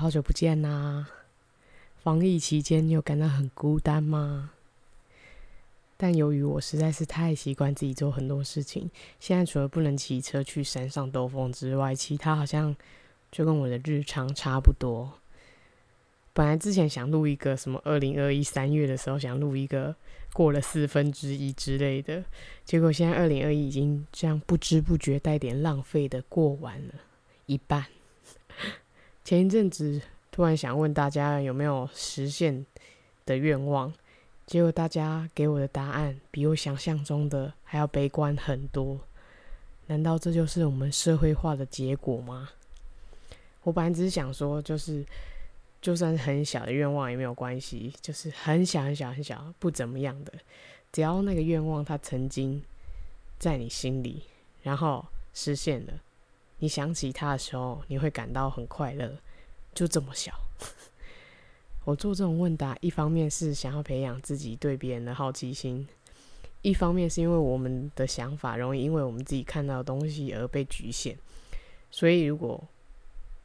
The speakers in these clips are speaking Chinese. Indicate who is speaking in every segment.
Speaker 1: 好久不见啦！防疫期间，你有感到很孤单吗？但由于我实在是太习惯自己做很多事情，现在除了不能骑车去山上兜风之外，其他好像就跟我的日常差不多。本来之前想录一个什么，二零二一三月的时候想录一个过了四分之一之类的，结果现在二零二一已经这样不知不觉带点浪费的过完了一半。前一阵子突然想问大家有没有实现的愿望，结果大家给我的答案比我想象中的还要悲观很多。难道这就是我们社会化的结果吗？我本来只是想说，就是就算是很小的愿望也没有关系，就是很小很小很小不怎么样的，只要那个愿望它曾经在你心里，然后实现了。你想起他的时候，你会感到很快乐，就这么小。我做这种问答，一方面是想要培养自己对别人的好奇心，一方面是因为我们的想法容易因为我们自己看到的东西而被局限。所以，如果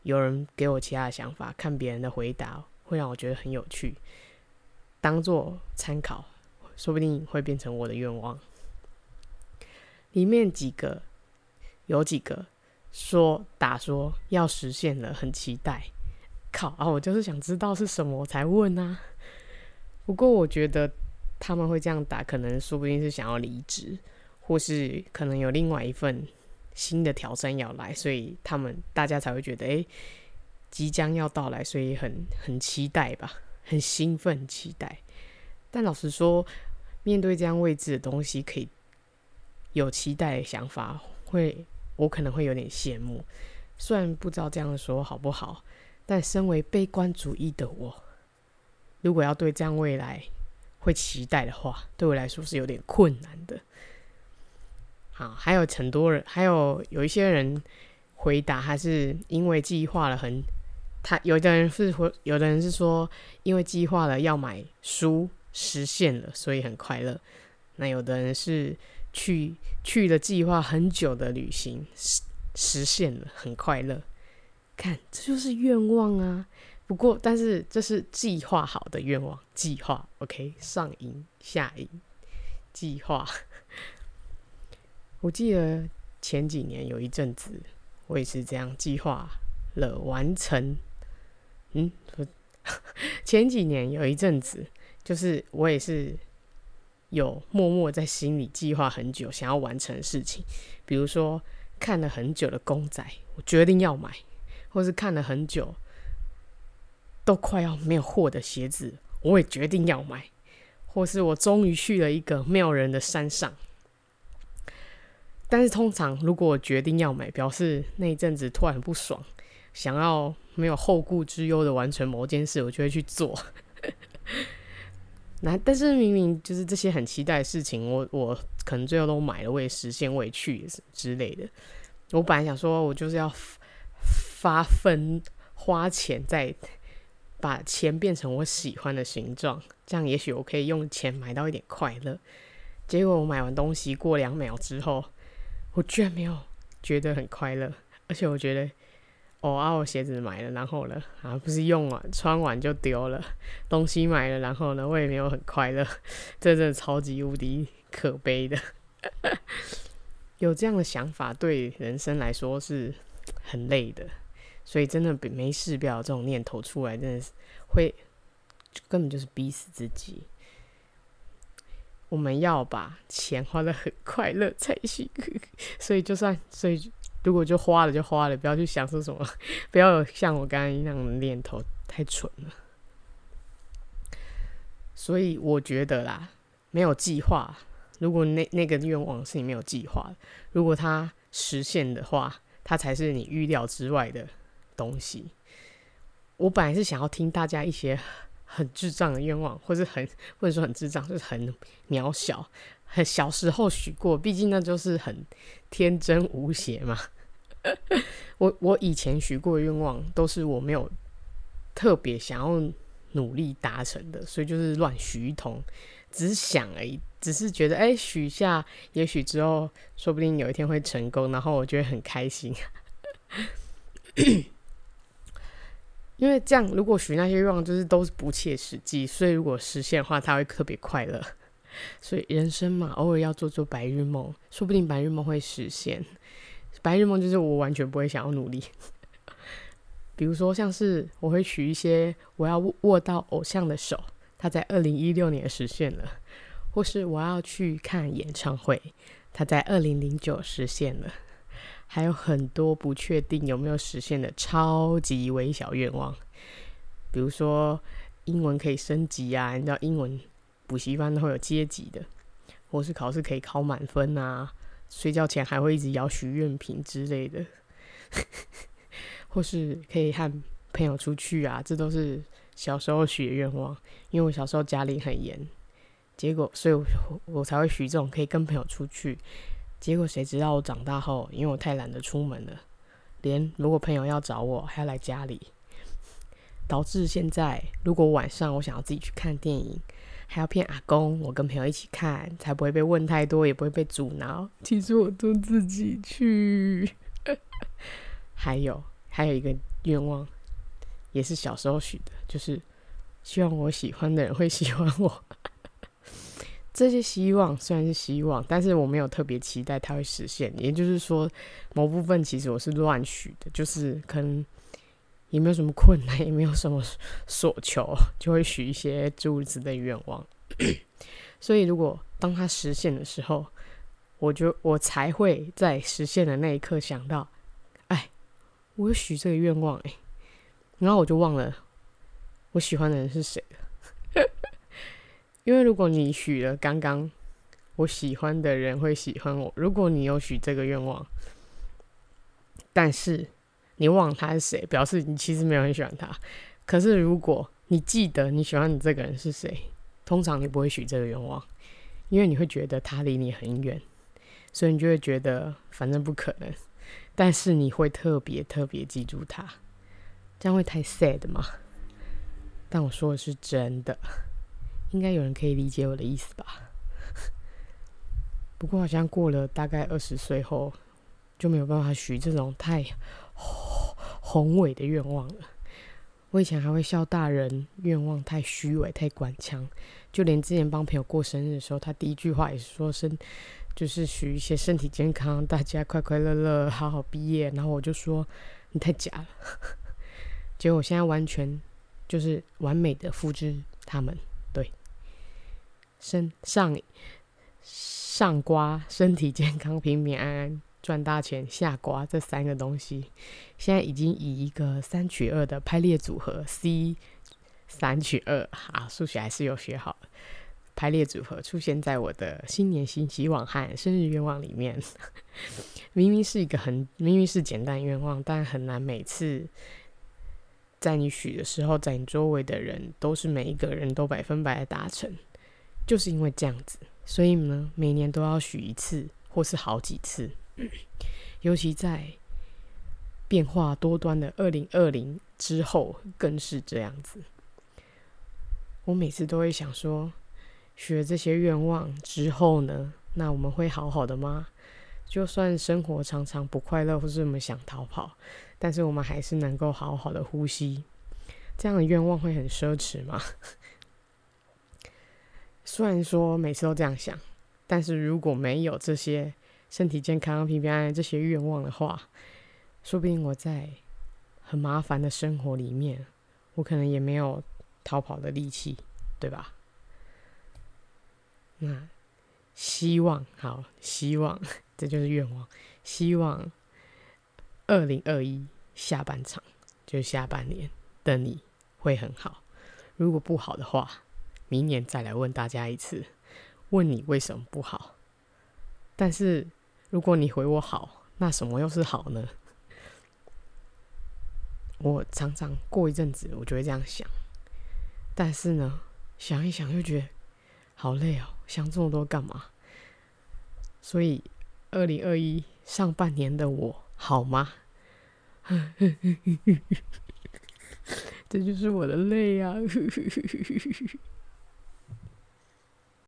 Speaker 1: 有人给我其他的想法，看别人的回答，会让我觉得很有趣，当做参考，说不定会变成我的愿望。里面几个，有几个。说打说要实现了，很期待。靠啊！我就是想知道是什么，我才问啊。不过我觉得他们会这样打，可能说不定是想要离职，或是可能有另外一份新的挑战要来，所以他们大家才会觉得，诶，即将要到来，所以很很期待吧，很兴奋期待。但老实说，面对这样未知的东西，可以有期待的想法，会。我可能会有点羡慕，虽然不知道这样说好不好，但身为悲观主义的我，如果要对这样未来会期待的话，对我来说是有点困难的。好，还有很多人，还有有一些人回答，还是因为计划了很，他有的人是会，有的人是说，因为计划了要买书，实现了，所以很快乐。那有的人是。去去了计划很久的旅行实实现了，很快乐。看，这就是愿望啊！不过，但是这是计划好的愿望，计划 OK，上瘾下瘾，计划。我记得前几年有一阵子，我也是这样计划了完成。嗯，前几年有一阵子，就是我也是。有默默在心里计划很久想要完成的事情，比如说看了很久的公仔，我决定要买；或是看了很久都快要没有货的鞋子，我也决定要买；或是我终于去了一个没有人的山上。但是通常如果我决定要买，表示那一阵子突然不爽，想要没有后顾之忧的完成某件事，我就会去做。那但是明明就是这些很期待的事情，我我可能最后都买了，我也实现，我也去之类的。我本来想说，我就是要发奋花钱，再把钱变成我喜欢的形状，这样也许我可以用钱买到一点快乐。结果我买完东西过两秒之后，我居然没有觉得很快乐，而且我觉得。哦啊！我鞋子买了，然后呢？啊，不是用完穿完就丢了。东西买了，然后呢？我也没有很快乐，这真的超级无敌可悲的。有这样的想法，对人生来说是很累的。所以真的没事，不要这种念头出来，真的是会根本就是逼死自己。我们要把钱花得很快乐才行。所以就算所以。如果就花了就花了，不要去想说什么，不要有像我刚刚那样的念头，太蠢了。所以我觉得啦，没有计划，如果那那个愿望是你没有计划，如果它实现的话，它才是你预料之外的东西。我本来是想要听大家一些很智障的愿望，或者很或者说很智障，就是很渺小，小时候许过，毕竟那就是很天真无邪嘛。我我以前许过的愿望都是我没有特别想要努力达成的，所以就是乱许一通，只是想而已，只是觉得哎许下，也许之后说不定有一天会成功，然后我觉得很开心。因为这样，如果许那些愿望就是都是不切实际，所以如果实现的话，他会特别快乐。所以人生嘛，偶尔要做做白日梦，说不定白日梦会实现。白日梦就是我完全不会想要努力，比如说像是我会许一些我要握到偶像的手，他在二零一六年实现了，或是我要去看演唱会，他在二零零九实现了。还有很多不确定有没有实现的超级微小愿望，比如说英文可以升级啊，你知道英文补习班都会有阶级的，或是考试可以考满分啊，睡觉前还会一直摇许愿瓶之类的，或是可以和朋友出去啊，这都是小时候许的愿望。因为我小时候家里很严，结果所以我我才会许这种可以跟朋友出去。结果谁知道我长大后，因为我太懒得出门了，连如果朋友要找我，还要来家里，导致现在如果晚上我想要自己去看电影，还要骗阿公我跟朋友一起看，才不会被问太多，也不会被阻挠。其实我都自己去。还有还有一个愿望，也是小时候许的，就是希望我喜欢的人会喜欢我。这些希望虽然是希望，但是我没有特别期待它会实现。也就是说，某部分其实我是乱许的，就是可能也没有什么困难，也没有什么所求，就会许一些诸如此类的愿望。所以，如果当它实现的时候，我就我才会在实现的那一刻想到，哎，我许这个愿望哎，然后我就忘了我喜欢的人是谁了。因为如果你许了刚刚我喜欢的人会喜欢我，如果你有许这个愿望，但是你忘了他是谁，表示你其实没有很喜欢他。可是如果你记得你喜欢的这个人是谁，通常你不会许这个愿望，因为你会觉得他离你很远，所以你就会觉得反正不可能。但是你会特别特别记住他，这样会太 sad 吗？但我说的是真的。应该有人可以理解我的意思吧？不过好像过了大概二十岁后，就没有办法许这种太 宏伟的愿望了。我以前还会笑大人愿望太虚伪、太官腔，就连之前帮朋友过生日的时候，他第一句话也是说身，就是许一些身体健康，大家快快乐乐，好好毕业。然后我就说你太假了，结果我现在完全就是完美的复制他们。对身上上瓜，身体健康，平平安安，赚大钱；下瓜，这三个东西，现在已经以一个三取二的排列组合 C 三取二，啊，数学还是有学好。排列组合出现在我的新年新希望和生日愿望里面。明明是一个很明明是简单愿望，但很难每次在你许的时候，在你周围的人都是每一个人都百分百的达成。就是因为这样子，所以呢，每年都要许一次，或是好几次。尤其在变化多端的二零二零之后，更是这样子。我每次都会想说，许了这些愿望之后呢，那我们会好好的吗？就算生活常常不快乐，或是我们想逃跑，但是我们还是能够好好的呼吸。这样的愿望会很奢侈吗？虽然说每次都这样想，但是如果没有这些身体健康、平平安安这些愿望的话，说不定我在很麻烦的生活里面，我可能也没有逃跑的力气，对吧？那希望，好，希望，这就是愿望。希望二零二一下半场，就是下半年的你会很好。如果不好的话，明年再来问大家一次，问你为什么不好？但是如果你回我好，那什么又是好呢？我常常过一阵子，我就会这样想。但是呢，想一想又觉得好累哦，想这么多干嘛？所以，二零二一上半年的我好吗？这就是我的累啊！